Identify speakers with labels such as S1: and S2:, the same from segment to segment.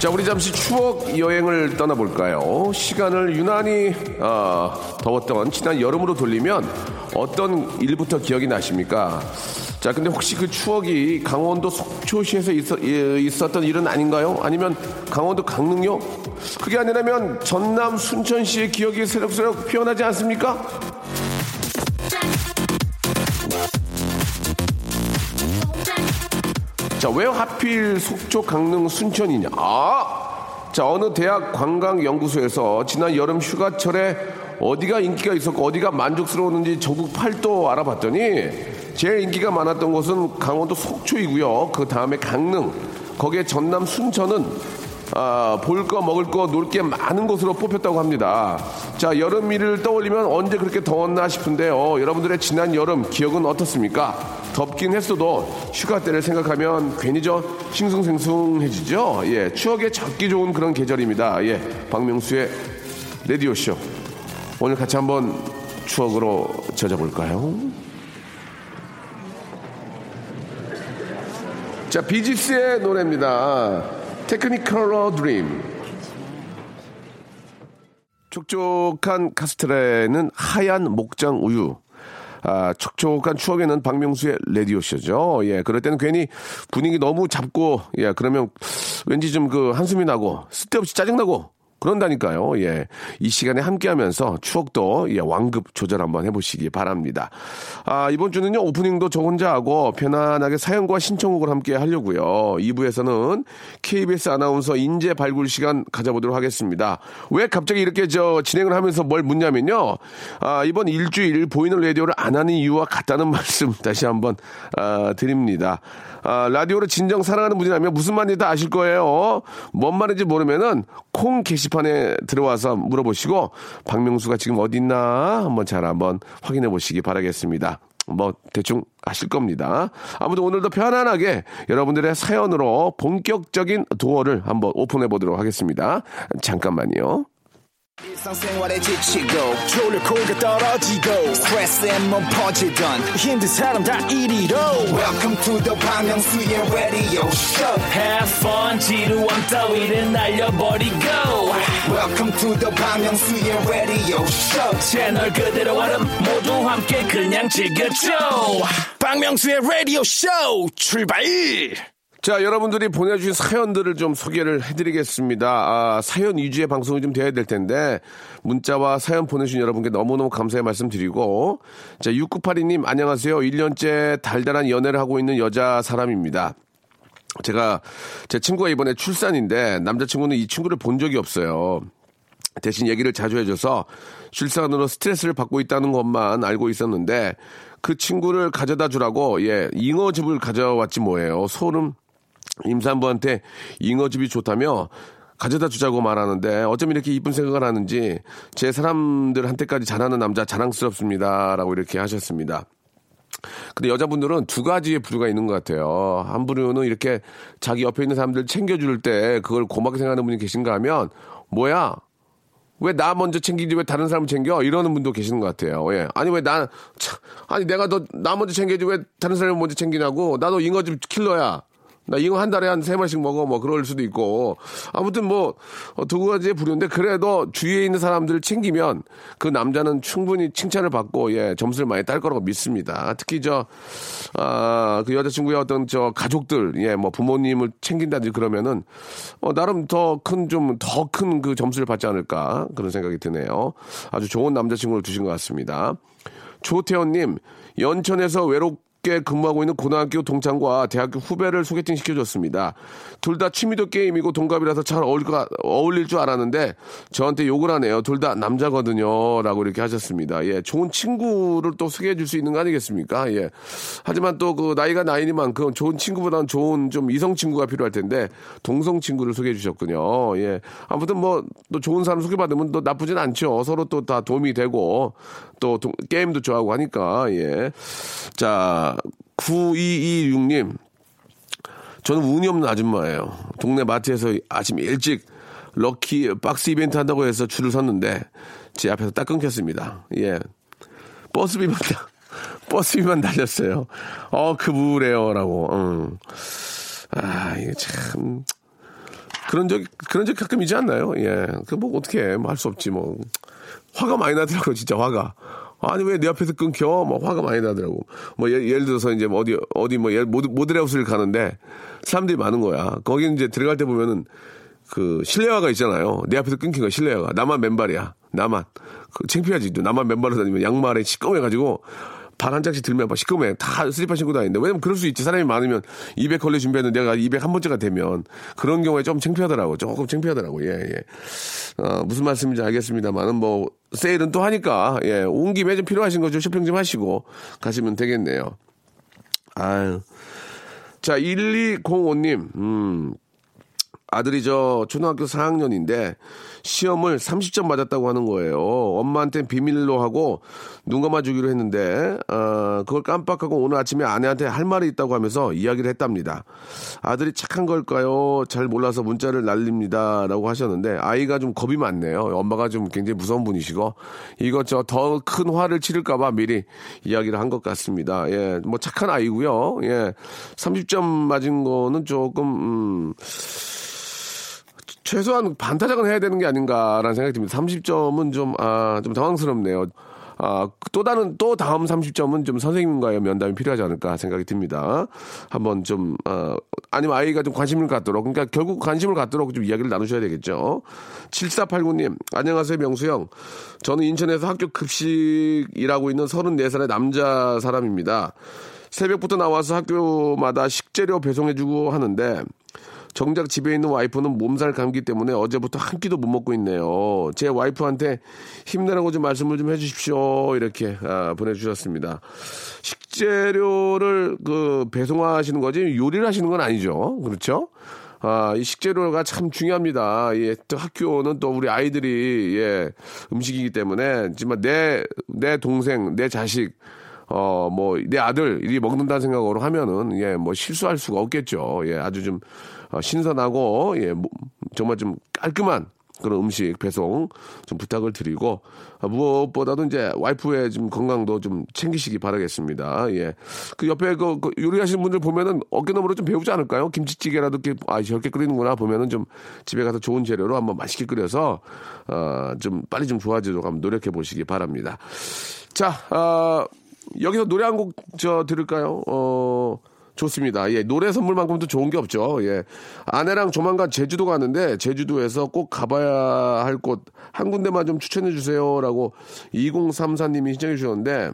S1: 자, 우리 잠시 추억 여행을 떠나볼까요? 시간을 유난히 어, 더웠던 지난 여름으로 돌리면 어떤 일부터 기억이 나십니까? 자, 근데 혹시 그 추억이 강원도 속초시에서 있어, 예, 있었던 일은 아닌가요? 아니면 강원도 강릉요? 그게 아니라면 전남 순천시의 기억이 새록새록 피어나지 않습니까? 자, 왜 하필 속초, 강릉, 순천이냐? 아! 자, 어느 대학 관광연구소에서 지난 여름 휴가철에 어디가 인기가 있었고 어디가 만족스러웠는지 전국 팔도 알아봤더니 제일 인기가 많았던 곳은 강원도 속초이고요. 그 다음에 강릉, 거기에 전남 순천은 아, 볼 거, 먹을 거, 놀 게 많은 곳으로 뽑혔다고 합니다. 자, 여름일을 떠올리면 언제 그렇게 더웠나 싶은데요. 여러분들의 지난 여름 기억은 어떻습니까? 덥긴 했어도 휴가 때를 생각하면 괜히 저 싱숭생숭해지죠? 예, 추억에 젖기 좋은 그런 계절입니다. 예, 박명수의 라디오쇼. 오늘 같이 한번 추억으로 젖어볼까요? 자, 비지스의 노래입니다. Technicolor Dream. 촉촉한 카스테라에는 하얀 목장 우유. 아, 촉촉한 추억에는 박명수의 라디오쇼죠. 예, 그럴 때는 괜히 분위기 너무 잡고, 예, 그러면 왠지 좀 그 한숨이 나고, 쓸데없이 짜증나고, 그런다니까요. 예. 이 시간에 함께 하면서 추억도 예, 완급 조절 한번 해보시기 바랍니다. 아, 이번 주는요, 오프닝도 저 혼자 하고 편안하게 사연과 신청곡을 함께 하려고요. 2부에서는 KBS 아나운서 인재 발굴 시간 가져보도록 하겠습니다. 왜 갑자기 이렇게 저 진행을 하면서 뭘 묻냐면요. 아, 이번 일주일 보이는 라디오를 안 하는 이유와 같다는 말씀 다시 한번 아, 드립니다. 아, 라디오를 진정 사랑하는 분이라면 무슨 말인지 다 아실 거예요. 뭔 말인지 모르면은 콩 게시 판에 들어와서 물어보시고 박명수가 지금 어디 있나 한번 잘 한번 확인해 보시기 바라겠습니다. 뭐 대충 아실 겁니다. 아무튼 오늘도 편안하게 여러분들의 사연으로 본격적인 도어를 한번 오픈해 보도록 하겠습니다. 잠깐만요.
S2: 일상생활에 지치고, 졸려 코가 떨어지고, 스트레스에 몸 퍼지던, 힘든 사람 다 이리로. welcome to the Bang Myung-soo's radio show
S3: Have fun 지루함 따위를 날려버리고
S2: welcome to the Bang Myung-soo's radio show
S3: 채널 그대로 얼음 모두 함께 그냥 즐겨줘
S1: 박명수의 라디오 쇼 출발!
S4: 자, 여러분들이 보내주신 사연들을 좀 소개를 해드리겠습니다. 아, 사연 위주의 방송이 좀 돼야 될 텐데, 문자와 사연 보내주신 여러분께 너무너무 감사의 말씀 드리고, 자, 6982님, 안녕하세요. 1년째 달달한 연애를 하고 있는 여자 사람입니다. 제가, 제 친구가 이번에 출산인데, 남자친구는 이 친구를 본 적이 없어요. 대신 얘기를 자주 해줘서 출산으로 스트레스를 받고 있다는 것만 알고 있었는데 그 친구를 가져다 주라고 예 잉어즙을 가져왔지 뭐예요 소름 임산부한테 잉어즙이 좋다며 가져다 주자고 말하는데 어쩜 이렇게 이쁜 생각을 하는지 제 사람들한테까지 잘하는 남자 자랑스럽습니다 라고 이렇게 하셨습니다. 근데 여자분들은 두 가지의 부류가 있는 것 같아요. 한 부류는 이렇게 자기 옆에 있는 사람들 챙겨줄 때 그걸 고맙게 생각하는 분이 계신가 하면 뭐야 왜 나 먼저 챙기지 왜 다른 사람 챙겨? 이러는 분도 계시는 것 같아요. 예. 아니 왜 나, 참, 아니 내가 너 나 먼저 챙겨야지 왜 다른 사람 먼저 챙기냐고. 나도 잉어즙 킬러야.
S1: 나 이거 한 달에 한 세 마씩 먹어 뭐 그럴 수도 있고 아무튼 뭐 어, 두 가지의 부류인데 그래도 주위에 있는 사람들을 챙기면 그 남자는 충분히 칭찬을 받고 예 점수를 많이 딸 거라고 믿습니다. 특히 저 아 그 여자친구의 어떤 저 가족들 예 뭐 부모님을 챙긴다든지 그러면은 어 나름 더 큰 좀 더 큰 그 점수를 받지 않을까 그런 생각이 드네요. 아주 좋은 남자친구를 두신 것 같습니다. 조태현님 연천에서 외롭 게 근무하고 있는 고등학교 동창과 대학교 후배를 소개팅 시켜줬습니다. 둘 다 취미도 게임이고 동갑이라서 잘 어울릴, 어울릴 줄 알았는데 저한테 욕을 하네요. 둘 다 남자거든요. 라고 이렇게 하셨습니다. 예, 좋은 친구를 또 소개해 줄 수 있는 거 아니겠습니까? 예. 하지만 또 그 나이가 나이니만큼 좋은 친구보다는 좋은 좀 이성 친구가 필요할 텐데 동성 친구를 소개해 주셨군요. 예. 아무튼 뭐 또 좋은 사람 소개받으면 또 나쁘진 않죠. 서로 또 다 도움이 되고 또 도, 게임도 좋아하고 하니까 예. 자, 9226님. 저는 운이 없는 아줌마예요. 동네 마트에서 아침 일찍 럭키 박스 이벤트 한다고 해서 줄을 섰는데 제 앞에서 딱 끊겼습니다. 예. 버스비만 버스비만 달렸어요. 어, 그 무래요라고. 응. 아, 이게 참 그런 적 그런 적 가끔 있지 않나요? 예. 그 뭐 어떻게 해. 뭐할 수 없지 뭐. 화가 많이 나더라고요, 진짜 화가. 아니 왜 내 앞에서 끊겨? 뭐 화가 많이 나더라고. 뭐 예, 예를 들어서 이제 뭐 어디 어디 뭐 모드 모델하우스를 가는데 사람들이 많은 거야. 거기 이제 들어갈 때 보면은 그 실내화가 있잖아요. 내 앞에서 끊긴 거 실내화가 나만 맨발이야. 나만 그 창피하지. 나만 맨발로 다니면 양말에 시꺼매가지고 발 한 장씩 들면 막 시꺼매. 다 슬리퍼 신고 다니는데. 왜냐면 그럴 수 있지. 사람이 많으면 200 걸레 준비했는데 내가 200 한 번째가 되면 그런 경우에 좀 창피하더라고. 조금 창피하더라고. 예, 예. 어, 무슨 말씀인지 알겠습니다만은 뭐 세일은 또 하니까 예, 온 김에 좀 필요하신 거 좀 쇼핑 좀 하시고 가시면 되겠네요. 아유. 자, 1205님, 음, 아들이 저 초등학교 4학년인데 시험을 30점 맞았다고 하는 거예요. 엄마한테 비밀로 하고 눈 감아주기로 했는데 어, 그걸 깜빡하고 오늘 아침에 아내한테 할 말이 있다고 하면서 이야기를 했답니다. 아들이 착한 걸까요? 잘 몰라서 문자를 날립니다라고 하셨는데 아이가 좀 겁이 많네요. 엄마가 좀 굉장히 무서운 분이시고 이것 저 더 큰 화를 치를까봐 미리 이야기를 한 것 같습니다. 예, 뭐 착한 아이고요. 예, 30점 맞은 거는 조금 음, 최소한 반타작은 해야 되는 게 아닌가라는 생각이 듭니다. 30점은 좀, 아, 좀 당황스럽네요. 아, 또 다른, 또 다음 30점은 좀 선생님과의 면담이 필요하지 않을까 생각이 듭니다. 한번 좀, 아, 아니면 아이가 좀 관심을 갖도록, 그러니까 결국 관심을 갖도록 좀 이야기를 나누셔야 되겠죠. 7489님, 안녕하세요, 명수형. 저는 인천에서 학교 급식 일하고 있는 34살의 남자 사람입니다. 새벽부터 나와서 학교마다 식재료 배송해주고 하는데, 정작 집에 있는 와이프는 몸살 감기 때문에 어제부터 한 끼도 못 먹고 있네요. 제 와이프한테 힘내라고 좀 말씀을 좀 해주십시오. 이렇게 아, 보내주셨습니다. 식재료를 그 배송하시는 거지 요리를 하시는 건 아니죠. 그렇죠? 아, 이 식재료가 참 중요합니다. 예, 또 학교는 또 우리 아이들이 예, 음식이기 때문에 정말 내, 내 동생, 내 자식, 어, 뭐, 내 아들이 먹는다는 생각으로 하면은, 예, 뭐 실수할 수가 없겠죠. 예, 아주 좀, 어, 신선하고 예, 뭐, 정말 좀 깔끔한 그런 음식 배송 좀 부탁을 드리고 아, 무엇보다도 이제 와이프의 좀 건강도 좀 챙기시기 바라겠습니다. 예. 그 옆에 그, 그 요리하시는 분들 보면은 어깨너머로 좀 배우지 않을까요? 김치찌개라도 이렇게 아 저렇게 끓이는구나 보면은 좀 집에 가서 좋은 재료로 한번 맛있게 끓여서 어좀 빨리 좀 좋아지도록 한번 노력해 보시기 바랍니다. 자, 어, 여기서 노래 한 곡 저 들을까요? 어 좋습니다. 예, 노래 선물만큼도 좋은 게 없죠. 예. 아내랑 조만간 제주도 가는데 제주도에서 꼭 가봐야 할 곳 한 군데만 좀 추천해 주세요라고 2034님이 신청해 주셨는데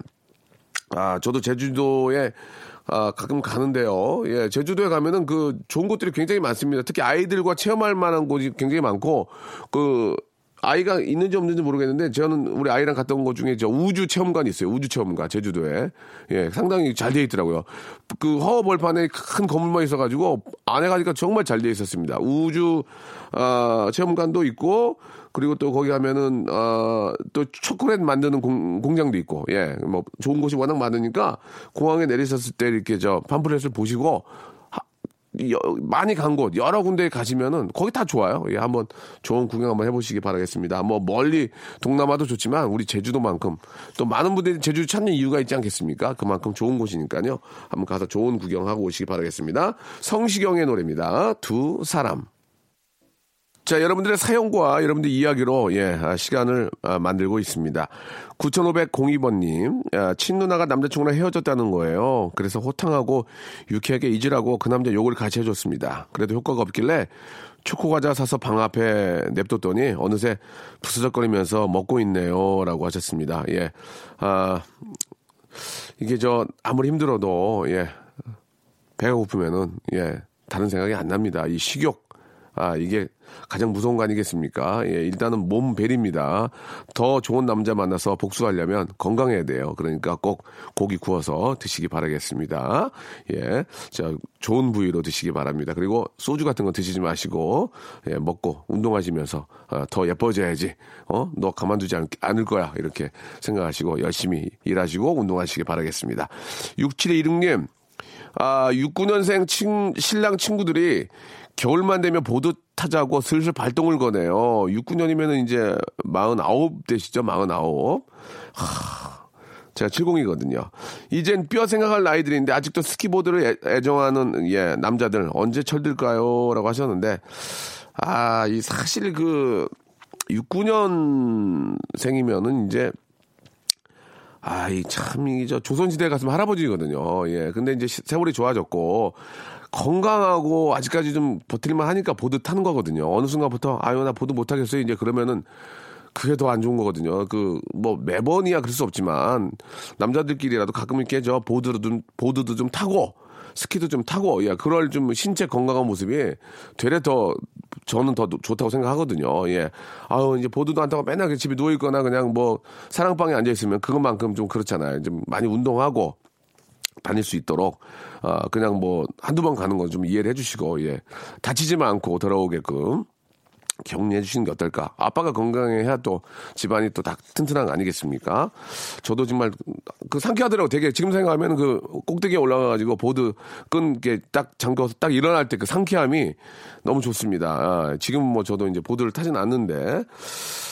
S1: 아, 저도 제주도에 아, 가끔 가는데요. 예, 제주도에 가면은 그 좋은 곳들이 굉장히 많습니다. 특히 아이들과 체험할 만한 곳이 굉장히 많고 그 아이가 있는지 없는지 모르겠는데 저는 우리 아이랑 갔다 온 것 중에 저 우주 체험관이 있어요. 우주 체험관 제주도에 예 상당히 잘돼 있더라고요. 그 허허벌판에 큰 건물만 있어가지고 안에 가니까 정말 잘돼 있었습니다. 우주 어, 체험관도 있고 그리고 또 거기 가면은 어또 초콜릿 만드는 공, 공장도 있고 예뭐 좋은 곳이 워낙 많으니까 공항에 내리셨을 때 이렇게 저 팜플렛을 보시고 여- 많이 간 곳, 여러 군데 가시면은 거기 다 좋아요. 예, 한번 좋은 구경 한번 해보시기 바라겠습니다. 뭐 멀리 동남아도 좋지만 우리 제주도만큼 또 많은 분들이 제주 찾는 이유가 있지 않겠습니까? 그만큼 좋은 곳이니까요. 한번 가서 좋은 구경하고 오시기 바라겠습니다. 성시경의 노래입니다. 두 사람. 자, 여러분들의 사연과 여러분들 이야기로, 예, 아, 시간을 아, 만들고 있습니다. 9502번님, 아, 친누나가 남자친구랑 헤어졌다는 거예요. 그래서 호탕하고 유쾌하게 잊으라고 그 남자 욕을 같이 해줬습니다. 그래도 효과가 없길래 초코과자 사서 방 앞에 냅뒀더니 어느새 부스럭거리면서 먹고 있네요. 라고 하셨습니다. 예. 아, 이게 저, 아무리 힘들어도, 예, 배가 고프면은, 예, 다른 생각이 안 납니다. 이 식욕. 아, 이게 가장 무서운 거 아니겠습니까? 예, 일단은 몸 벨입니다. 더 좋은 남자 만나서 복수하려면 건강해야 돼요. 그러니까 꼭 고기 구워서 드시기 바라겠습니다. 예. 자, 좋은 부위로 드시기 바랍니다. 그리고 소주 같은 거 드시지 마시고, 예, 먹고 운동하시면서 아, 더 예뻐져야지. 어? 너 가만두지 않, 않을 거야. 이렇게 생각하시고 열심히 일하시고 운동하시기 바라겠습니다. 6716님, 아, 69년생 친, 신랑 친구들이 겨울만 되면 보드 타자고 슬슬 발동을 거네요. 69년이면은 이제 49 되시죠? 49. 하, 제가 70이거든요. 이젠 뼈 생각할 나이들인데 아직도 스키보드를 애, 정하는 예, 남자들 언제 철들까요? 라고 하셨는데 아, 이 사실 그 69년생이면은 이제 아, 이 참, 이, 저, 조선시대에 갔으면 할아버지거든요. 예. 근데 이제 시- 세월이 좋아졌고, 건강하고 아직까지 좀 버틸만 하니까 보드 타는 거거든요. 어느 순간부터, 아유, 나 보드 못하겠어요. 이제 그러면은, 그게 더 안 좋은 거거든요. 그, 뭐, 매번이야 그럴 수 없지만, 남자들끼리라도 가끔 이렇게 저, 보드도 좀, 보드도 좀 타고, 스키도 좀 타고, 예, 그럴 좀 신체 건강한 모습이 되레 더, 저는 더 좋다고 생각하거든요. 예. 아유, 이제 보드도 안 타고 맨날 집에 누워 있거나 그냥 뭐, 사랑방에 앉아 있으면 그것만큼 좀 그렇잖아요. 좀 많이 운동하고, 다닐 수 있도록, 아, 그냥 뭐, 한두 번 가는 건 좀 이해를 해주시고, 예. 다치지만 않고 돌아오게끔. 격려해 주시는 게 어떨까? 아빠가 건강해야 또 집안이 또 다 튼튼한 거 아니겠습니까? 저도 정말 그 상쾌하더라고. 되게 지금 생각하면 그 꼭대기에 올라가가지고 보드 끈게 딱 잠궈서 딱 일어날 때 그 상쾌함이 너무 좋습니다. 아, 지금 뭐 저도 이제 보드를 타진 않는데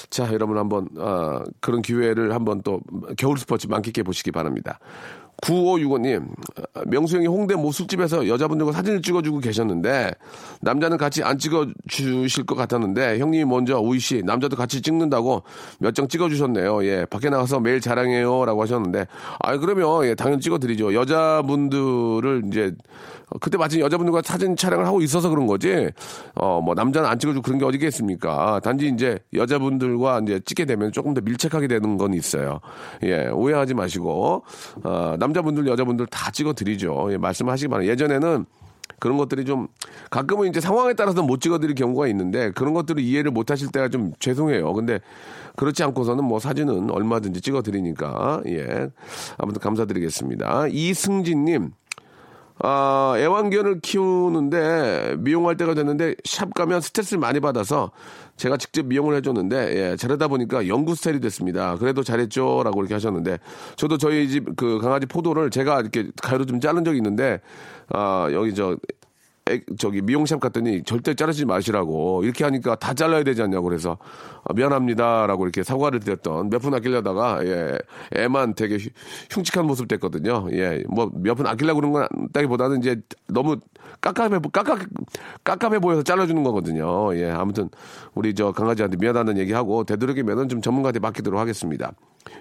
S1: 자, 여러분 한번 아, 그런 기회를 한번 또 겨울 스포츠 만끽해 보시기 바랍니다. 9565님, 명수 형이 홍대 모 술집에서 여자분들과 사진을 찍어주고 계셨는데, 남자는 같이 안 찍어주실 것 같았는데, 형님이 먼저 우희씨, 남자도 같이 찍는다고 몇 장 찍어주셨네요. 예, 밖에 나가서 매일 자랑해요. 라고 하셨는데, 아, 그러면, 예, 당연히 찍어드리죠. 여자분들을 이제, 그때 마침 여자분들과 사진 촬영을 하고 있어서 그런 거지, 어, 뭐, 남자는 안 찍어주고 그런 게 어디 겠습니까 단지 이제 여자분들과 이제 찍게 되면 조금 더 밀착하게 되는 건 있어요. 예, 오해하지 마시고, 어, 남 자분들, 여자분들 다 찍어드리죠. 예, 말씀하시기 바랍니다. 예전에는 그런 것들이 좀 가끔은 이제 상황에 따라서 못 찍어드릴 경우가 있는데 그런 것들을 이해를 못 하실 때가 좀 죄송해요. 근데 그렇지 않고서는 뭐 사진은 얼마든지 찍어드리니까 예 아무튼 감사드리겠습니다. 이승진님 아, 애완견을 키우는데 미용할 때가 됐는데 샵 가면 스트레스를 많이 받아서 제가 직접 미용을 해줬는데 예, 잘하다 보니까 영구 스타일이 됐습니다. 그래도 잘했죠라고 이렇게 하셨는데 저도 저희 집 그 강아지 포도를 제가 이렇게 가위로 좀 자른 적이 있는데 아 여기 저 에, 저기 미용샵 갔더니 절대 자르지 마시라고 이렇게 하니까 다 잘라야 되지 않냐고 그래서 아, 미안합니다라고 이렇게 사과를 드렸던 몇푼 아끼려다가 예 애만 되게 흉- 흉측한 모습 됐거든요. 예뭐 몇푼 아끼려고 그런 건 따기보다는 이제 너무 깝깝해 보- 깝깝 깝깝해 보여서 잘라주는 거거든요. 예 아무튼 우리 저 강아지한테 미안하다는 얘기하고 되도록이면은 좀 전문가한테 맡기도록 하겠습니다.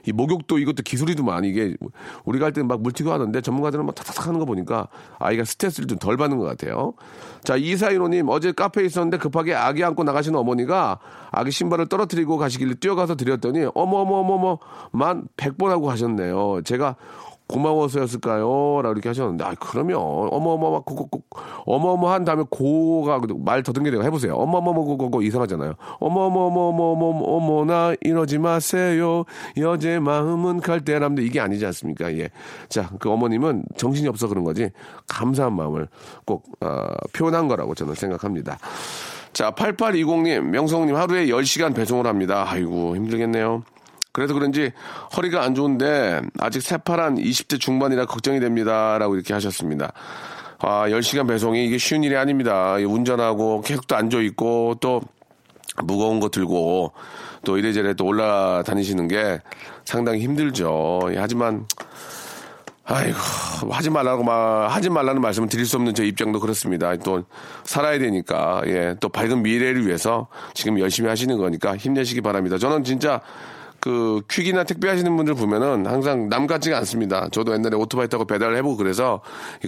S1: 이 목욕도 이것도 기술이더만 이게 우리가 할 때는 막 물티고 하는데 전문가들은 막 탁탁 하는 거 보니까 아이가 스트레스를 좀 덜 받는 것 같아요. 자, 이사이로님 어제 카페에 있었는데 급하게 아기 안고 나가시는 어머니가 아기 신발을 떨어뜨리고 가시길래 뛰어가서 드렸더니 어머 어머 어머 어머 만 100번 하고 가셨네요. 제가 고마워서였을까요? 라고 이렇게 하셨는데, 아, 그러면, 어머어머, 고, 고, 고, 어머어머 한 다음에 고가 말 더듬게 되고 해보세요. 어머어머, 고, 고, 고, 이상하잖아요. 어머어머어머어머, 어머나, 이러지 마세요. 여제 마음은 갈대라는데 이게 아니지 않습니까? 예. 자, 그 어머님은 정신이 없어 그런 거지, 감사한 마음을 꼭, 어, 표현한 거라고 저는 생각합니다. 자, 8820님, 명성님 하루에 10시간 배송을 합니다. 아이고, 힘들겠네요. 그래서 그런지 허리가 안 좋은데 아직 새파란 20대 중반이라 걱정이 됩니다. 라고 이렇게 하셨습니다. 아, 10시간 배송이 이게 쉬운 일이 아닙니다. 운전하고 계속 또 앉아있고 또 무거운 거 들고 또 이래저래 또 올라다니시는 게 상당히 힘들죠. 예, 하지만 아이고 하지 말라고 막 하지 말라는 말씀을 드릴 수 없는 제 입장도 그렇습니다. 또 살아야 되니까 예, 또 밝은 미래를 위해서 지금 열심히 하시는 거니까 힘내시기 바랍니다. 저는 진짜 그 퀵이나 택배 하시는 분들 보면은 항상 남 같지가 않습니다. 저도 옛날에 오토바이 타고 배달을 해보고 그래서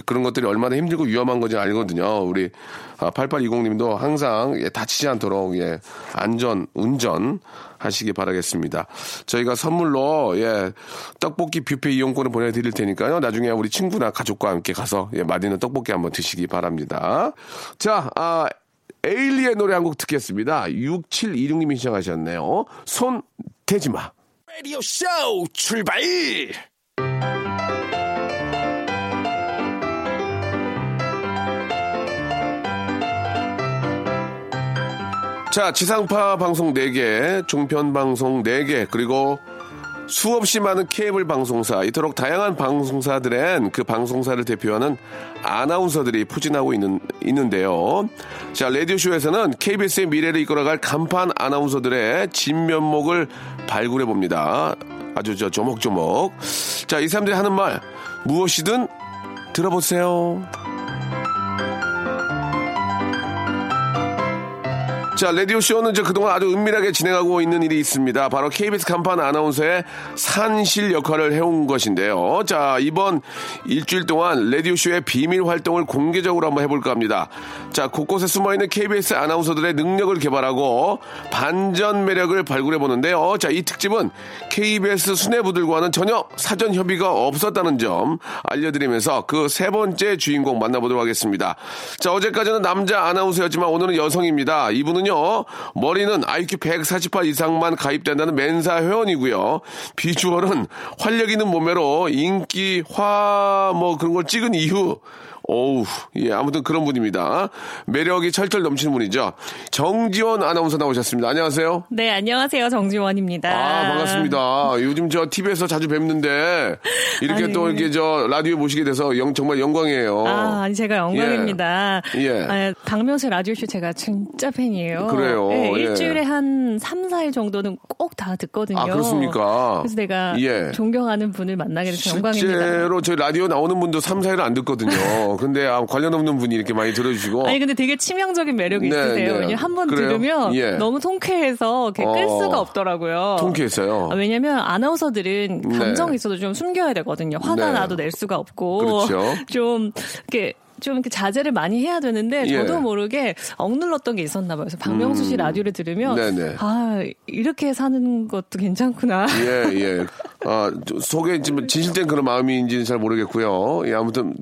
S1: 그런 것들이 얼마나 힘들고 위험한 건지 알거든요. 우리 8820님도 항상 예, 다치지 않도록 예, 안전 운전 하시기 바라겠습니다. 저희가 선물로 예, 떡볶이 뷔페 이용권을 보내드릴 테니까요. 나중에 우리 친구나 가족과 함께 가서 예, 맛있는 떡볶이 한번 드시기 바랍니다. 자, 아, 에일리의 노래 한 곡 듣겠습니다. 6726님이 시청하셨네요. 손 대지 마.
S5: 라디오 쇼 출발!
S1: 자, 지상파 방송 4개, 종편 방송 4개, 그리고 수없이 많은 케이블 방송사, 이토록 다양한 방송사들엔 그 방송사를 대표하는 아나운서들이 포진하고 있는, 있는데요. 자, 라디오쇼에서는 KBS의 미래를 이끌어갈 간판 아나운서들의 진면목을 발굴해 봅니다. 아주 저 조목조목. 자, 이 사람들이 하는 말, 무엇이든 들어보세요. 자, 라디오쇼는 이제 그동안 아주 은밀하게 진행하고 있는 일이 있습니다. 바로 KBS 간판 아나운서의 산실 역할을 해온 것인데요. 자, 이번 일주일 동안 라디오쇼의 비밀 활동을 공개적으로 한번 해볼까 합니다. 자, 곳곳에 숨어있는 KBS 아나운서들의 능력을 개발하고 반전 매력을 발굴해보는데요. 자, 이 특집은 KBS 수뇌부들과는 전혀 사전 협의가 없었다는 점 알려드리면서 그 세 번째 주인공 만나보도록 하겠습니다. 자, 어제까지는 남자 아나운서였지만 오늘은 여성입니다. 이분은 저는요, 머리는 IQ 148 이상만 가입된다는 멘사 회원이고요. 비주얼은 활력 있는 몸매로 인기, 화, 뭐 그런 걸 찍은 이후 어우, 예, 아무튼 그런 분입니다. 매력이 철철 넘치는 분이죠. 정지원 아나운서 나오셨습니다. 안녕하세요.
S6: 네, 안녕하세요. 정지원입니다.
S1: 아, 반갑습니다. 요즘 저 TV에서 자주 뵙는데, 이렇게
S6: 아니.
S1: 또 이렇게 저 라디오에 모시게 돼서 영, 정말 영광이에요.
S6: 아, 아니 제가 영광입니다.
S1: 예.
S6: 아, 박명수 라디오쇼 제가 진짜 팬이에요.
S1: 그래요?
S6: 네,
S1: 예.
S6: 일주일에 한 3, 4일 정도는 꼭 다 듣거든요.
S1: 아, 그렇습니까?
S6: 그래서 내가
S1: 예.
S6: 존경하는 분을 만나게 돼서 영광입니다.
S1: 실제로 저희 라디오 나오는 분도 3, 4일을 안 듣거든요. 근데 아, 관련 없는 분이 이렇게 많이 들어주시고.
S6: 아니 근데 되게 치명적인 매력이
S1: 네,
S6: 있으세요.
S1: 네.
S6: 왜냐면 한번
S1: 그래요?
S6: 들으면
S1: 예.
S6: 너무 통쾌해서 이렇게 끌
S1: 어.
S6: 수가 없더라고요.
S1: 통쾌했어요.
S6: 아, 왜냐면 아나운서들은
S1: 네.
S6: 감정이 있어도 좀 숨겨야 되거든요. 화가
S1: 네.
S6: 나도 낼 수가 없고
S1: 그렇죠.
S6: 좀 이렇게 좀 이렇게 자제를 많이 해야 되는데
S1: 예. 음.
S6: 저도 모르게 억눌렀던 게 있었나 봐요. 그래서 박명수 씨 라디오를 들으면
S1: 네네.
S6: 아 이렇게 사는 것도 괜찮구나.
S1: 예, 예. 아, 저 속에 지금 진실된 그런 마음인지는 잘 모르겠고요. 예, 아무튼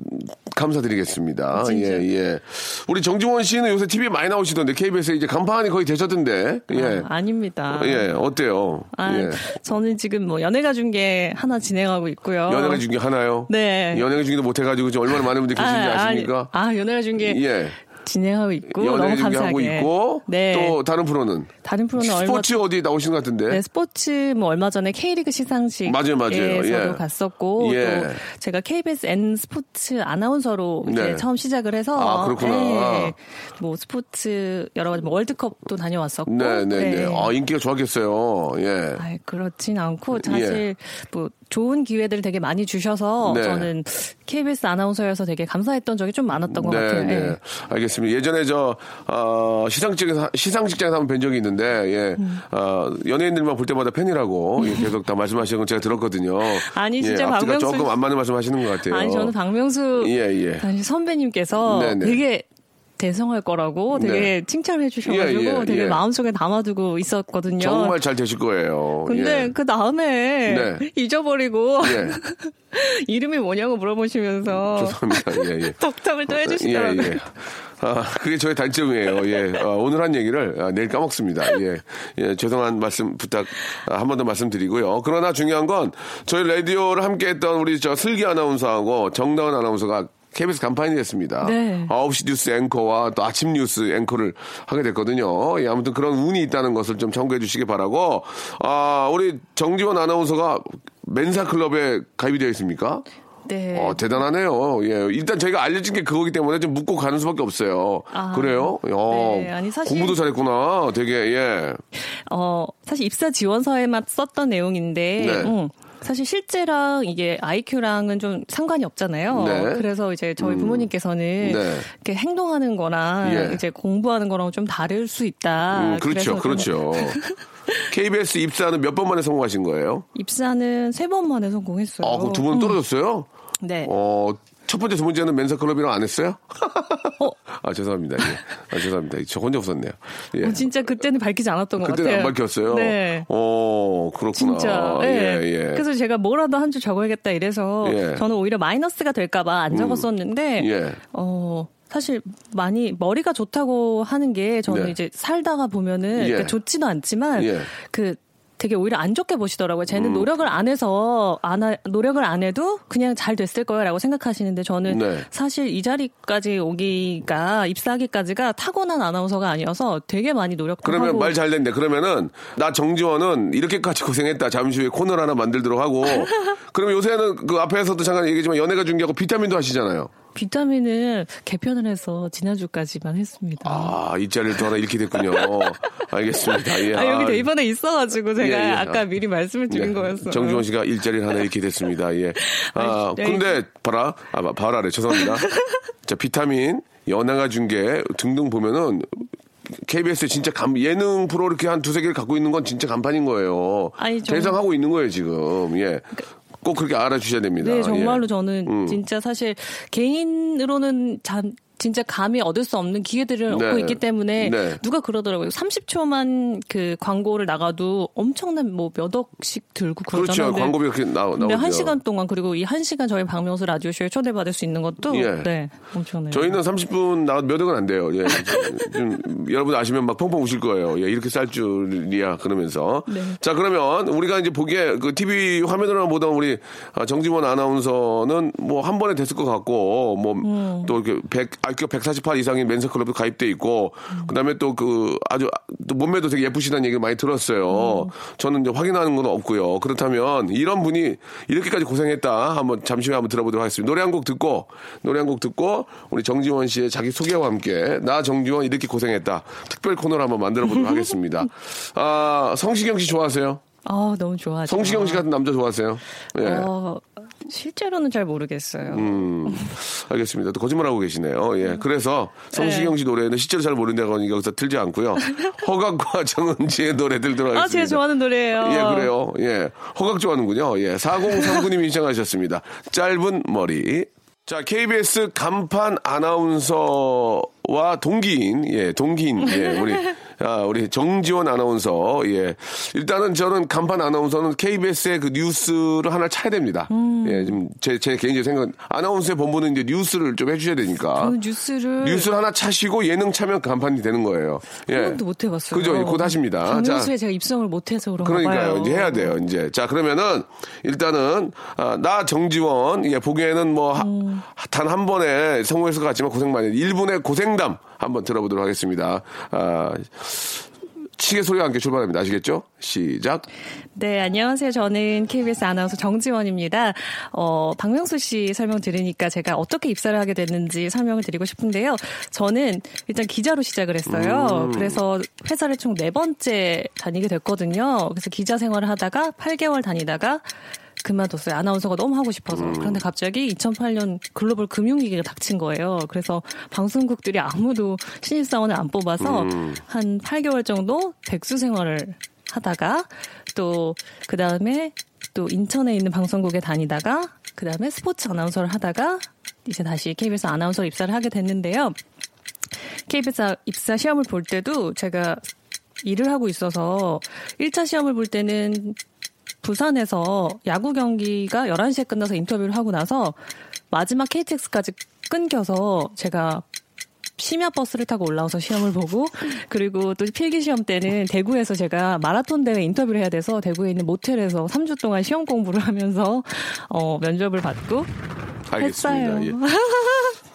S1: 감사드리겠습니다.
S6: 진짜.
S1: 예, 예. 우리 정지원 씨는 요새 TV에 많이 나오시던데 KBS에 이제 간판이 거의 되셨던데. 예.
S6: 아, 닙니다
S1: 예, 어때요?
S6: 아,
S1: 예.
S6: 저는 지금 뭐 연예가 중계 하나 진행하고 있고요.
S1: 연예가 중에 하나요?
S6: 네.
S1: 연예가 중에도 못 해가지고 지금 얼마나 많은 분들이 계신지
S6: 아? 아니, 아, 연예가 중계
S1: 예.
S6: 진행하고 있고
S1: 연예가
S6: 너무
S1: 중에
S6: 감사하게.
S1: 하고 있고
S6: 네.
S1: 또 다른 프로는
S6: 다른 프로는 얼마
S1: 스포츠 어디 나오시는 것 같은데.
S6: 네, 스포츠 뭐 얼마 전에 K리그 시상식
S1: 맞아요, 맞아요.
S6: 에서도
S1: 예.
S6: 갔었고
S1: 예.
S6: 또 제가 KBS N 스포츠 아나운서로 이제
S1: 네.
S6: 처음 시작을 해서
S1: 아, 그렇구나.
S6: 네, 뭐 스포츠 여러 가지 뭐 월드컵도 다녀왔었고
S1: 네, 네, 네. 아, 인기가 좋았겠어요. 예.
S6: 아이, 그렇진 않고 사실 뭐 좋은 기회들을 되게 많이 주셔서
S1: 네.
S6: 저는 KBS 아나운서여서 되게 감사했던 적이 좀 많았던 것 같아요.
S1: 네,
S6: 예.
S1: 알겠습니다. 예전에 저, 어, 시상식에서, 시상식장에서 한번 뵌 적이 있는데, 예,
S6: 음.
S1: 어, 연예인들만 볼 때마다 팬이라고 예, 계속 다 말씀하시는 건 제가 들었거든요.
S6: 아니, 진짜
S1: 예,
S6: 박명수
S1: 조금 안 맞는 말씀 하시는 것 같아요.
S6: 아니 저는 박명수
S1: 예, 예.
S6: 선배님께서
S1: 네네.
S6: 되게 대성할 거라고 되게
S1: 네.
S6: 칭찬해 주셔가지고
S1: 예, 예,
S6: 되게
S1: 예.
S6: 마음속에 담아두고 있었거든요.
S1: 정말 잘 되실 거예요.
S6: 근데
S1: 예.
S6: 그 다음에
S1: 네.
S6: 잊어버리고
S1: 예.
S6: 이름이 뭐냐고 물어보시면서
S1: 죄송합니다. 예, 예.
S6: 덕담을 또
S1: 예,
S6: 해주시더라고요.
S1: 예. 아, 그게 저의 단점이에요. 예. 아, 오늘 한 얘기를 아, 내일 까먹습니다. 예. 예, 죄송한 말씀 부탁 아, 한번 더 말씀드리고요. 그러나 중요한 건 저희 라디오를 함께 했던 우리 저 슬기 아나운서하고 정다은 아나운서가 KBS 간판이 됐습니다.
S6: 네.
S1: 9시 뉴스 앵커와 또 아침 뉴스 앵커를 하게 됐거든요. 예, 아무튼 그런 운이 있다는 것을 좀 참고해 주시기 바라고, 아, 우리 정지원 아나운서가 멘사 클럽에 가입이 되어 있습니까?
S6: 네.
S1: 어, 대단하네요. 예. 일단 저희가 알려진 게 그거기 때문에 좀 묻고 가는 수밖에 없어요.
S6: 아,
S1: 그래요? 어,
S6: 네. 아니, 사실-
S1: 공부도 잘했구나. 되게, 예.
S6: 어, 사실 입사 지원서에만 썼던 내용인데,
S1: 네.
S6: 음, 사실 실제랑 이게 IQ랑은 좀 상관이 없잖아요.
S1: 네.
S6: 그래서 이제 저희 부모님께서는
S1: 네.
S6: 이렇게 행동하는 거랑
S1: 예.
S6: 이제 공부하는 거랑 좀 다를 수 있다.
S1: 음, 그렇죠, 그렇죠. KBS 입사는 몇 번 만에 성공하신 거예요?
S6: 입사는 세 번 만에 성공했어요.
S1: 아, 그럼 두 분은 떨어졌어요?
S6: 네.
S1: 어, 첫 번째, 두 번째는 멘사 클럽이랑 안 했어요?
S6: 어.
S1: 아, 죄송합니다. 예. 아, 죄송합니다. 저 혼자 웃었네요. 예.
S6: 어, 진짜 그때는 밝히지 않았던 것
S1: 그때는
S6: 같아요.
S1: 안 밝혔어요?
S6: 네.
S1: 어, 그렇구나.
S6: 진짜. 예.
S1: 예, 예.
S6: 그래서 제가 뭐라도 한 줄 적어야겠다 이래서
S1: 예.
S6: 저는 오히려 마이너스가 될까봐 안 적었었는데,
S1: 예.
S6: 어, 사실 많이 머리가 좋다고 하는 게 저는
S1: 네.
S6: 이제 살다가 보면은
S1: 예.
S6: 그러니까 좋지도 않지만
S1: 예.
S6: 그 되게 오히려 안 좋게 보시더라고요.
S1: 음.
S6: 쟤는 노력을 안 해서 안 하- 노력을 안 해도 그냥 잘 됐을 거야라고 생각하시는데 저는
S1: 네.
S6: 사실 이 자리까지 오기가 입사하기까지가 타고난 아나운서가 아니어서 되게 많이 노력도
S1: 그러면
S6: 하고
S1: 말잘 됐네. 그러면은 나 정지원은 이렇게까지 고생했다. 잠시 후에 코너를 하나 만들도록 하고. 그러면 요새는 그 앞에서도 잠깐 얘기했지만 연예가 중계하고 비타민도 하시잖아요.
S6: 비타민을 개편을 해서 지난주까지만 했습니다.
S1: 아, 이 자리를 또 하나 잃게 됐군요. 알겠습니다. 예.
S6: 아, 여기
S1: 아,
S6: 대본에 있어가지고 제가
S1: 예, 예.
S6: 아까
S1: 아.
S6: 미리 말씀을 드린
S1: 예.
S6: 거였어요.
S1: 정지원 씨가 일자리를 하나 잃게 됐습니다. 예. 아,
S6: 네.
S1: 근데 봐라. 아, 봐라래. 죄송합니다. 자, 비타민, 연예가 중계 등등 보면은 KBS 진짜 감, 예능 프로 이렇게 한 두세 개를 갖고 있는 건 진짜 간판인 거예요.
S6: 아니, 저-
S1: 대상하고 있는 거예요, 지금. 예. 꼭 그렇게 알아주셔야 됩니다.
S6: 네, 정말로
S1: 예.
S6: 저는
S1: 음.
S6: 진짜 사실 개인으로는 잠, 진짜 감히 얻을 수 없는 기회들을
S1: 네.
S6: 얻고 있기 때문에
S1: 네.
S6: 누가 그러더라고요. 30초만 그 광고를 나가도 엄청난 뭐 몇 억씩 들고
S1: 그렇죠.
S6: 그러잖아요. 근데-
S1: 광고비 이렇게 나, 나오죠.
S6: 근데 한 시간 동안 그리고 이 한 시간 저희 박명수 라디오쇼에 초대받을 수 있는 것도
S1: 예.
S6: 네 엄청나요.
S1: 저희는 30분 나몇 억은 안 돼요. 예. 좀 여러분 아시면 막 펑펑 우실 거예요. 예, 이렇게 쌀 줄이야 그러면서.
S6: 네.
S1: 자 그러면 우리가 이제 보기에 그 TV 화면으로 보던 우리 아, 정지원 아나운서는 뭐 한 번에 됐을 것 같고 뭐
S6: 음.
S1: 또 이렇게 100 IQ 148 이상인 맨스 클럽도 가입돼 있고 그다음에 또 그 아주 또 몸매도 되게 예쁘시다는 얘기를 많이 들었어요.
S6: 음.
S1: 저는 이제 확인하는 건 없고요. 그렇다면 이런 분이 이렇게까지 고생했다 한번 잠시 후에 한번 들어보도록 하겠습니다. 노래 한 곡 듣고 노래 한 곡 듣고 우리 정지원 씨의 자기 소개와 함께 나 정지원 이렇게 고생했다 특별 코너를 한번 만들어 보도록 하겠습니다. 아 성시경 씨 좋아하세요?
S6: 아 너무 좋아하죠.
S1: 성시경 씨 같은 남자 좋아하세요? 예.
S6: 어, 실제로는 잘 모르겠어요.
S1: 음, 알겠습니다. 또 거짓말하고 계시네요. 예. 그래서 성시경 씨 노래는 실제로 잘 모른다고 하니까 여기서 틀지 않고요. 허각과 정은지의 노래 들도록 하겠습니다.
S6: 아 제가 좋아하는 노래예요.
S1: 예, 그래요. 예. 허각 좋아하는군요. 예. 4039님이 신청하셨습니다. 짧은 머리. 자, KBS 간판 아나운서와 동기인, 예, 동기인, 예, 우리, 아, 우리 정지원 아나운서, 예. 일단은 저는 간판 아나운서는 KBS의 그 뉴스를 하나 차야 됩니다.
S6: 음.
S1: 예, 지금 제, 제 개인적인 생각, 아나운서의 본부는 이제 뉴스를 좀 해주셔야 되니까.
S6: 저는 뉴스를
S1: 뉴스를 하나 차시고 예능 차면 간판이 되는 거예요. 예.
S6: 한 번도 못 해봤어요.
S1: 그죠? 곧 하십니다.
S6: 박명수에 제가 입성을 못 해서 그런가
S1: 그러니까요.
S6: 봐요.
S1: 이제 해야 돼요. 이제 자 그러면은 일단은 아, 나 정지원 예, 보기에는 뭐단한 번에 성공했을 것 같지만 고생 많이. 1분의 고생담 한번 들어보도록 하겠습니다. 아, 치개 소리와 함께 출발합니다. 아시겠죠? 시작.
S6: 네, 안녕하세요. 저는 KBS 아나운서 정지원입니다. 어, 박명수 씨 설명 들으니까 제가 어떻게 입사를 하게 됐는지 설명을 드리고 싶은데요. 저는 일단 기자로 시작을 했어요. 그래서 회사를 총 네 번째 다니게 됐거든요. 그래서 기자 생활을 하다가 8개월 다니다가 그만뒀어요. 아나운서가 너무 하고 싶어서. 그런데 갑자기 2008년 글로벌 금융위기가 닥친 거예요. 그래서 방송국들이 아무도 신입사원을 안 뽑아서 한 8개월 정도 백수 생활을 하다가 또 그 다음에 또 인천에 있는 방송국에 다니다가 그 다음에 스포츠 아나운서를 하다가 이제 다시 KBS 아나운서 입사를 하게 됐는데요. KBS 입사 시험을 볼 때도 제가 일을 하고 있어서 1차 시험을 볼 때는 부산에서 야구 경기가 11시에 끝나서 인터뷰를 하고 나서 마지막 KTX까지 끊겨서 제가 심야 버스를 타고 올라와서 시험을 보고 그리고 또 필기 시험 때는 대구에서 제가 마라톤 대회 인터뷰를 해야 돼서 대구에 있는 모텔에서 3주 동안 시험 공부를 하면서 어 면접을 받고
S1: 알겠습니다.
S6: 했어요.
S1: 예.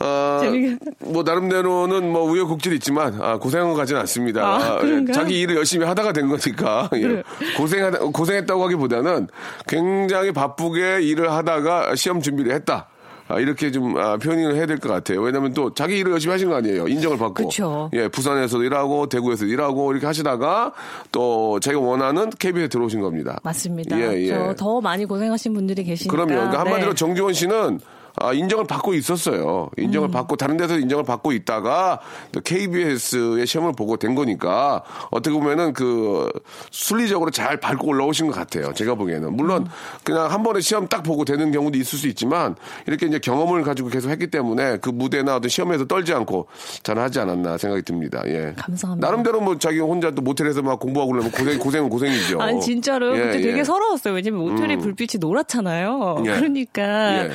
S1: 아, 뭐 나름대로는 뭐 우여곡절이 있지만 아, 고생한 것 같지는 않습니다.
S6: 아,
S1: 아, 예? 자기 일을 열심히 하다가 된 거니까 예.
S6: 그래.
S1: 고생하다 고생했다고 하기보다는 굉장히 바쁘게 일을 하다가 시험 준비를 했다. 아, 이렇게 좀 아, 표현을 해야 될 것 같아요. 왜냐하면 또 자기 일을 열심히 하신 거 아니에요. 인정을 받고.
S6: 그쵸.
S1: 예, 부산에서도 일하고 대구에서 도 일하고 이렇게 하시다가 또 자기가 원하는 KBS에 들어오신 겁니다.
S6: 맞습니다.
S1: 예, 예.
S6: 저더 많이 고생하신 분들이 계시니까.
S1: 그럼요. 그러니까 한마디로
S6: 네.
S1: 정지원 씨는 아, 인정을 받고 있었어요. 인정을
S6: 음.
S1: 받고 다른 데서 인정을 받고 있다가 또 KBS의 시험을 보고 된 거니까 어떻게 보면은 그 순리적으로 잘 밟고 올라오신 것 같아요. 제가 보기에는 물론
S6: 음.
S1: 그냥 한 번에 시험 딱 보고 되는 경우도 있을 수 있지만 이렇게 이제 경험을 가지고 계속 했기 때문에 그 무대나 어떤 시험에서 떨지 않고 잘 하지 않았나 생각이 듭니다. 예.
S6: 감사합니다.
S1: 나름대로 뭐 자기 혼자 또 모텔에서 막 공부하고 그러면 고생 고생은 고생이죠.
S6: 아니 진짜로
S1: 예,
S6: 그때
S1: 예.
S6: 되게 서러웠어요. 왜냐면 모텔의
S1: 음.
S6: 불빛이 노랗잖아요.
S1: 예.
S6: 그러니까
S1: 예.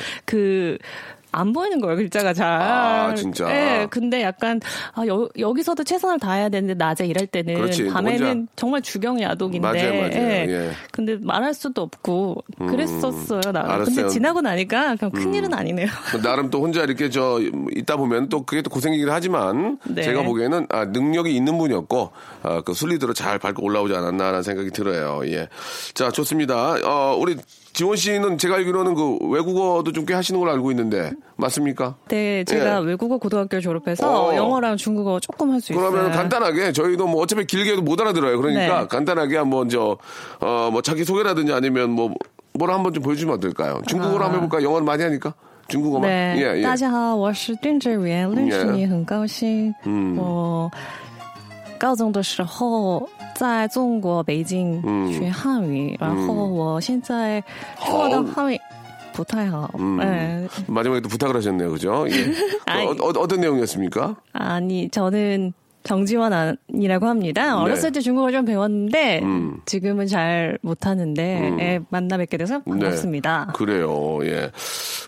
S6: 그. 안 보이는 거예요, 글자가 잘.
S1: 아, 진짜?
S6: 예, 근데 약간, 아, 여, 여기서도 최선을 다해야 되는데, 낮에 일할 때는.
S1: 그렇지,
S6: 밤에는
S1: 혼자.
S6: 정말 주경야독인데.
S1: 맞아요, 맞아요. 예.
S6: 근데 말할 수도 없고, 그랬었어요, 나.
S1: 알았어요. 음.
S6: 근데 지나고 나니까, 그냥 큰일은 아니네요.
S1: 나름 또 혼자 이렇게 저 있다 보면 또 그게 또 고생이긴 하지만
S6: 네.
S1: 제가 보기에는 아, 능력이 있는 분이었고 아, 그 순리대로 잘 밟고 올라오지 않았나라는 생각이 들어요. 예. 자 좋습니다. 어, 우리 지원 씨는 제가 알기로는 그 외국어도 좀 꽤 하시는 걸로 알고 있는데 맞습니까?
S6: 네, 제가
S1: 예.
S6: 외국어 고등학교 졸업해서
S1: 어.
S6: 영어랑 중국어 조금 할 수 있어요.
S1: 그러면 간단하게 저희도 뭐 어차피 길게도 못 알아들어요. 그러니까
S6: 네.
S1: 간단하게 한번 저어뭐 자기 소개라든지 아니면 뭐 뭐를 한번 좀 보여주면 어떨까요? 중국어로 한번 해볼까? 영어를 많이 하니까 중국어만.
S6: 네，
S1: 예, 예.
S6: 大家好，我是丁志源，认识你很高兴。
S1: 嗯
S6: 我 高中的时候在中国北京学汉语，然后我现在说的汉语不太好。
S1: 음.
S6: 네.
S1: 마지막에 또 부탁을 하셨네요, 그죠? 예.
S6: 아이.
S1: 어, 어, 떤 내용이었습니까?
S6: 아니 저는 정지원이라고 합니다. 어렸을 때 중국어 좀 배웠는데
S1: 네. 음.
S6: 지금은 잘 못하는데 예, 만나 뵙게 돼서 반갑습니다.
S1: 네. 그래요, 예.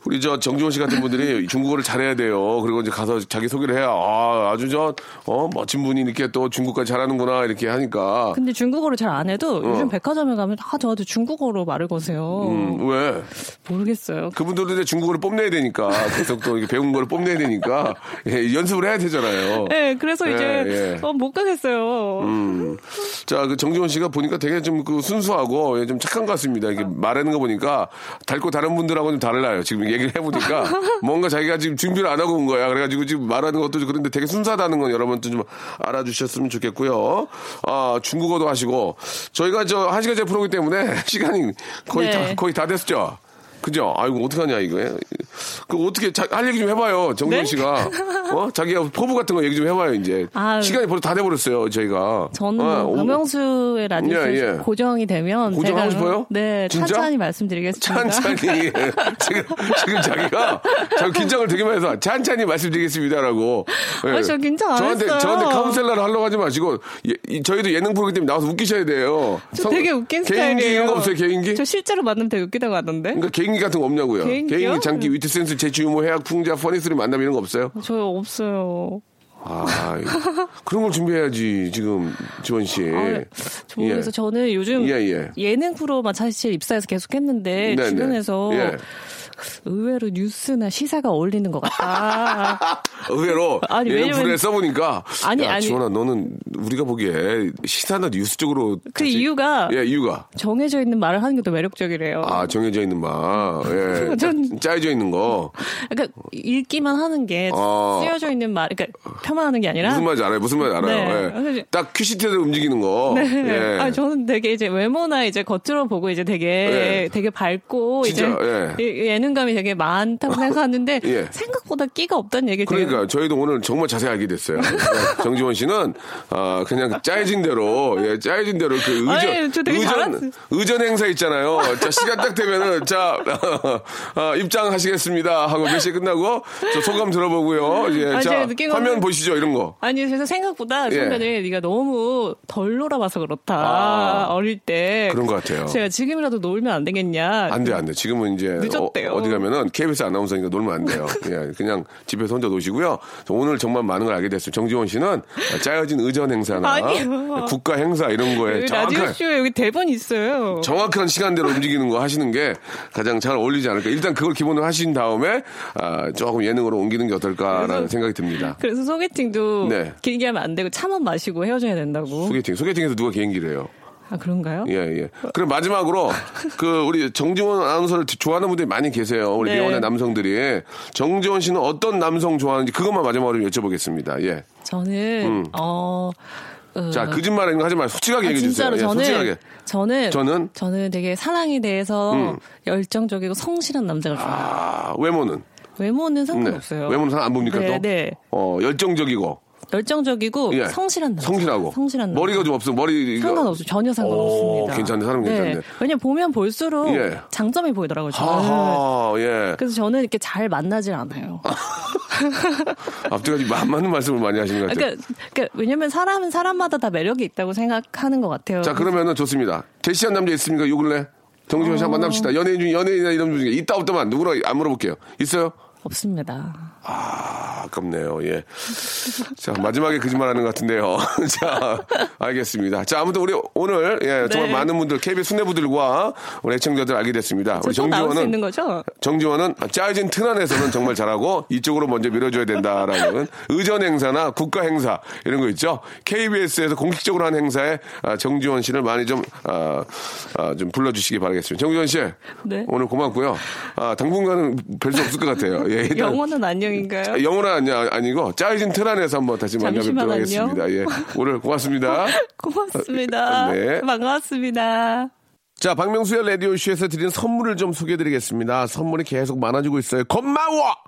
S1: 우리 저 정지원 씨 같은 분들이 중국어를 잘해야 돼요. 그리고 이제 가서 자기 소개를 해야, 아, 아주 저, 어, 멋진 분이 이렇게 또 중국까지 잘하는구나, 이렇게 하니까.
S6: 근데 중국어를 잘 안 해도 요즘 백화점에 가면 아 저한테 중국어로 말을 거세요.
S1: 어. 음, 왜?
S6: 모르겠어요.
S1: 그분들도 이제 중국어를 뽐내야 되니까, 계속 또 배운 거를 뽐내야 되니까, 예, 연습을 해야 되잖아요.
S6: 네, 그래서
S1: 예,
S6: 이제
S1: 예.
S6: 어, 못 가겠어요.
S1: 음. 자, 그 정지원 씨가 보니까 되게 좀 그 순수하고 예, 좀 착한 것 같습니다. 이게 말하는 거 보니까 닮고 다른 분들하고는 좀 달라요. 지금 얘기를 해보니까 뭔가 자기가 지금 준비를 안 하고 온 거야. 그래가지고 지금 말하는 것도 그런데 되게 순수하다는 건 여러분도 좀 알아주셨으면 좋겠고요. 아, 중국어도 하시고 저희가 저 한 시간째 프로기 때문에 시간이 거의
S6: 네.
S1: 다 거의 다 됐죠. 그죠? 아이고, 어떡하냐, 이거. 그, 어떻게, 자, 할 얘기 좀 해봐요, 정지원
S6: 네?
S1: 씨가. 어? 자기가 포부 같은 거 얘기 좀 해봐요, 이제.
S6: 아유.
S1: 시간이 벌써 다 돼버렸어요, 저희가.
S6: 저는
S1: 어,
S6: 뭐
S1: 오-
S6: 박명수의 라디오
S1: 예,
S6: 에
S1: 예.
S6: 고정이 되면
S1: 고정하고 싶어요?
S6: 네
S1: 진짜?
S6: 천천히 말씀드리겠습니다.
S1: 찬찬히 지금 지금 자기가 자 긴장을 되게 많이 해서 찬찬히 말씀드리겠습니다라고. 예.
S6: 아, 저 긴장 안
S1: 저한테
S6: 했어요.
S1: 저한테 카운셀러를 하려고 하지 마시고 예, 이- 저희도 예능 프로그램 때문에 나와서 웃기셔야 돼요.
S6: 저
S1: 성-
S6: 되게 웃긴
S1: 개인기
S6: 스타일이에요.
S1: 이런 거 없어요 개인기?
S6: 저 실제로 만나면 되게 웃기다고 하던데.
S1: 그러니까 개인 기 같은 거 없냐고요.
S6: 개인기요?
S1: 개인기, 장기, 위트 센스, 재치, 유머, 해학, 풍자, 퍼니스리 만남 이런 거 없어요?
S6: 저 없어요.
S1: 아, 그런 걸 준비해야지 지금 지원 씨.
S6: 아, 저 그래서 저는 요즘
S1: 예, 예.
S6: 능 프로만 사실 입사해서 계속 했는데
S1: 네,
S6: 주변에서
S1: 네. 예.
S6: 의외로 뉴스나 시사가 어울리는 것 같다.
S1: 의외로
S6: 아니, 왜냐면-
S1: 프로에 써보니까
S6: 아니,
S1: 야,
S6: 아니.
S1: 지원아 너는 우리가 보기에 시사나 뉴스 쪽으로
S6: 그
S1: 같이-
S6: 이유가
S1: 예 이유가
S6: 정해져 있는 말을 하는 게 더 매력적이래요.
S1: 아 정해져 있는 말 예.
S6: 전-
S1: 짜여져 있는 거
S6: 그러니까 읽기만 하는 게
S1: 어.
S6: 쓰여져 있는 말, 그러니까 폄하하는 게 아니라
S1: 무슨 말인지 알아요 무슨 말인지 알아요
S6: 네.
S1: 예. 딱 큐시트대로 움직이는 거
S6: 네.
S1: 예.
S6: 아, 저는 되게 이제 외모나 이제 겉으로 보고 이제 되게
S1: 네.
S6: 되게 밝고
S1: 진짜,
S6: 이제 예- 예능감이 되게 많다고 생각하는데
S1: 예.
S6: 생각보다 끼가 없다는 얘기를
S1: 그러니까 저희도 오늘 정말 자세히 알게 됐어요. 그러니까 정지원 씨는 아 그냥 짜여진 대로 예 짜여진 대로 그 의전
S6: 아니,
S1: 의전
S6: 잘하지.
S1: 의전 행사 있잖아요. 자 시간 딱 되면은 자 아, 입장하시겠습니다 하고 몇 시에 끝나고 저 소감 들어보고요. 예,
S6: 아니,
S1: 자 화면
S6: 거는-
S1: 보시죠 이런 거.
S6: 아니 그래서 생각보다
S1: 예.
S6: 선배는 네가 너무 덜 놀아봐서 그렇다
S1: 아.
S6: 어릴 때
S1: 그런 것 같아요.
S6: 제가 지금이라도 놀면 안 되겠냐
S1: 안 돼, 안 돼. 지금은 이제.
S6: 늦었대요.
S1: 어, 어디 가면은 KBS 아나운서니까 놀면 안 돼요. 예, 그냥 집에서 혼자 노시고요. 저 오늘 정말 많은 걸 알게 됐어요. 정지원 씨는 짜여진 의전 행사나
S6: 아니요.
S1: 국가 행사 이런 거에 정확한
S6: 라디오 쇼에 여기 대본 있어요.
S1: 정확한 시간대로 움직이는 거 하시는 게 가장 잘 어울리지 않을까. 일단 그걸 기본으로 하신 다음에 아, 조금 예능으로 옮기는 게 어떨까라는 생각이 듭니다.
S6: 그래서 소개팅도
S1: 네.
S6: 길게 하면 안 되고 차만 마시고 헤어져야 된다고.
S1: 소개팅. 소개팅에서 누가 개인기를 해요?
S6: 아 그런가요?
S1: 예, 예. 그럼 마지막으로 그 우리 정지원 아나운서를 좋아하는 분들이 많이 계세요. 우리
S6: 네.
S1: 미혼의 남성들이. 정지원 씨는 어떤 남성 좋아하는지 그것만 마지막으로 여쭤보겠습니다. 예.
S6: 저는 어. 어,
S1: 자, 거짓말 이런 거 하지 말고 솔직하게
S6: 아,
S1: 얘기해 주세요.
S6: 진짜로
S1: 예,
S6: 저는
S1: 솔직하게.
S6: 저는
S1: 저는?
S6: 저는 되게 사랑에 대해서
S1: 음.
S6: 열정적이고 성실한 남자를 좋아해요.
S1: 아, 외모는?
S6: 외모는
S1: 네.
S6: 상관없어요.
S1: 외모는 상안 봅니까
S6: 네,
S1: 또?
S6: 네.
S1: 어, 열정적이고.
S6: 열정적이고
S1: 예.
S6: 성실한 남자.
S1: 성실하고.
S6: 성실한 남자.
S1: 머리가 좀 없어. 머리.
S6: 상관없어 전혀 상관없습니다.
S1: 오, 괜찮네. 사람 괜찮네.
S6: 왜냐면 보면 볼수록
S1: 예.
S6: 장점이 보이더라고요. 저는.
S1: 하하, 예.
S6: 그래서 저는 이렇게 잘 만나질 않아요.
S1: 앞뒤까지 안 맞는 말씀을 많이 하시는 것 같아요.
S6: 그러니까, 그러니까 왜냐면 사람은 사람마다 다 매력이 있다고 생각하는 것 같아요.
S1: 자, 그러면은 좋습니다. 대시한 남자 있습니까? 요 근래? 정지원 씨 한번 만납시다. 연예인 중, 연예인이나 이런 분 중에 있다 없다만 누구나 안 물어볼게요. 있어요?
S6: 없습니다.
S1: 아, 아깝네요. 예. 자, 마지막에 거짓말 하는 것 같은데요. 자, 알겠습니다. 자, 아무튼 우리 오늘, 예, 정말
S6: 네.
S1: 많은 분들, KBS 수뇌부들과 우리 애청자들 알게 됐습니다. 우리 정지원은? 정지원은 짜여진 튼 안에서는 정말 잘하고 이쪽으로 먼저 밀어줘야 된다라는 의전 행사나 국가 행사 이런 거 있죠. KBS에서 공식적으로 하는 행사에 아, 정지원 씨를 많이 좀, 아, 아, 좀 불러주시기 바라겠습니다. 정지원 씨.
S6: 네.
S1: 오늘 고맙고요. 아, 당분간은 뵐수 없을 것 같아요. 예, 일단
S6: 영원한 안녕인가요?
S1: 영원한 아니, 아니고 짜여진 틀 안에서 한번 다시 만나뵙도록 하겠습니다. 예. 오늘 고맙습니다.
S6: 고맙습니다.
S1: 네.
S6: 반갑습니다.
S1: 자, 박명수의 라디오쇼에서 드리는 선물을 좀 소개해드리겠습니다. 선물이 계속 많아지고 있어요. 고마워!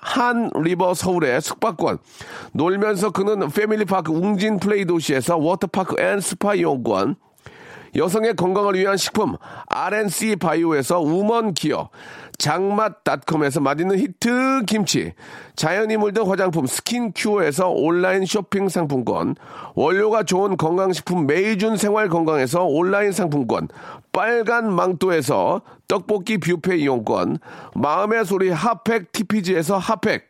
S1: 한 리버 서울의 숙박권, 놀면서 그는 패밀리파크 웅진 플레이 도시에서 워터파크 and 스파 이용권, 여성의 건강을 위한 식품 RNC 바이오에서 우먼 기어 장맛닷컴에서 맛있는 히트 김치 자연이 물든 화장품 스킨큐어에서 온라인 쇼핑 상품권 원료가 좋은 건강식품 메이준 생활건강에서 온라인 상품권 빨간 망토에서 떡볶이 뷔페 이용권 마음의 소리 핫팩 TPG에서 핫팩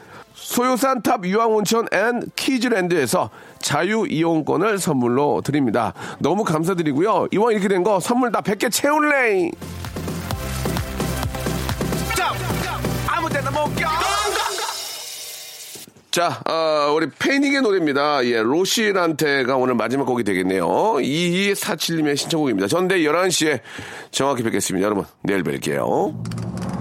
S1: 소요산 탑 유황온천 and 키즈랜드에서 자유 이용권을 선물로 드립니다. 너무 감사드리고요. 이왕 이렇게 된 거 선물 다 100개 채울래! 자, 어, 우리 패닉의 노래입니다. 예, 로시란테가 오늘 마지막 곡이 되겠네요. 2247님의 신청곡입니다. 전대 11시에 정확히 뵙겠습니다. 여러분, 내일 뵐게요.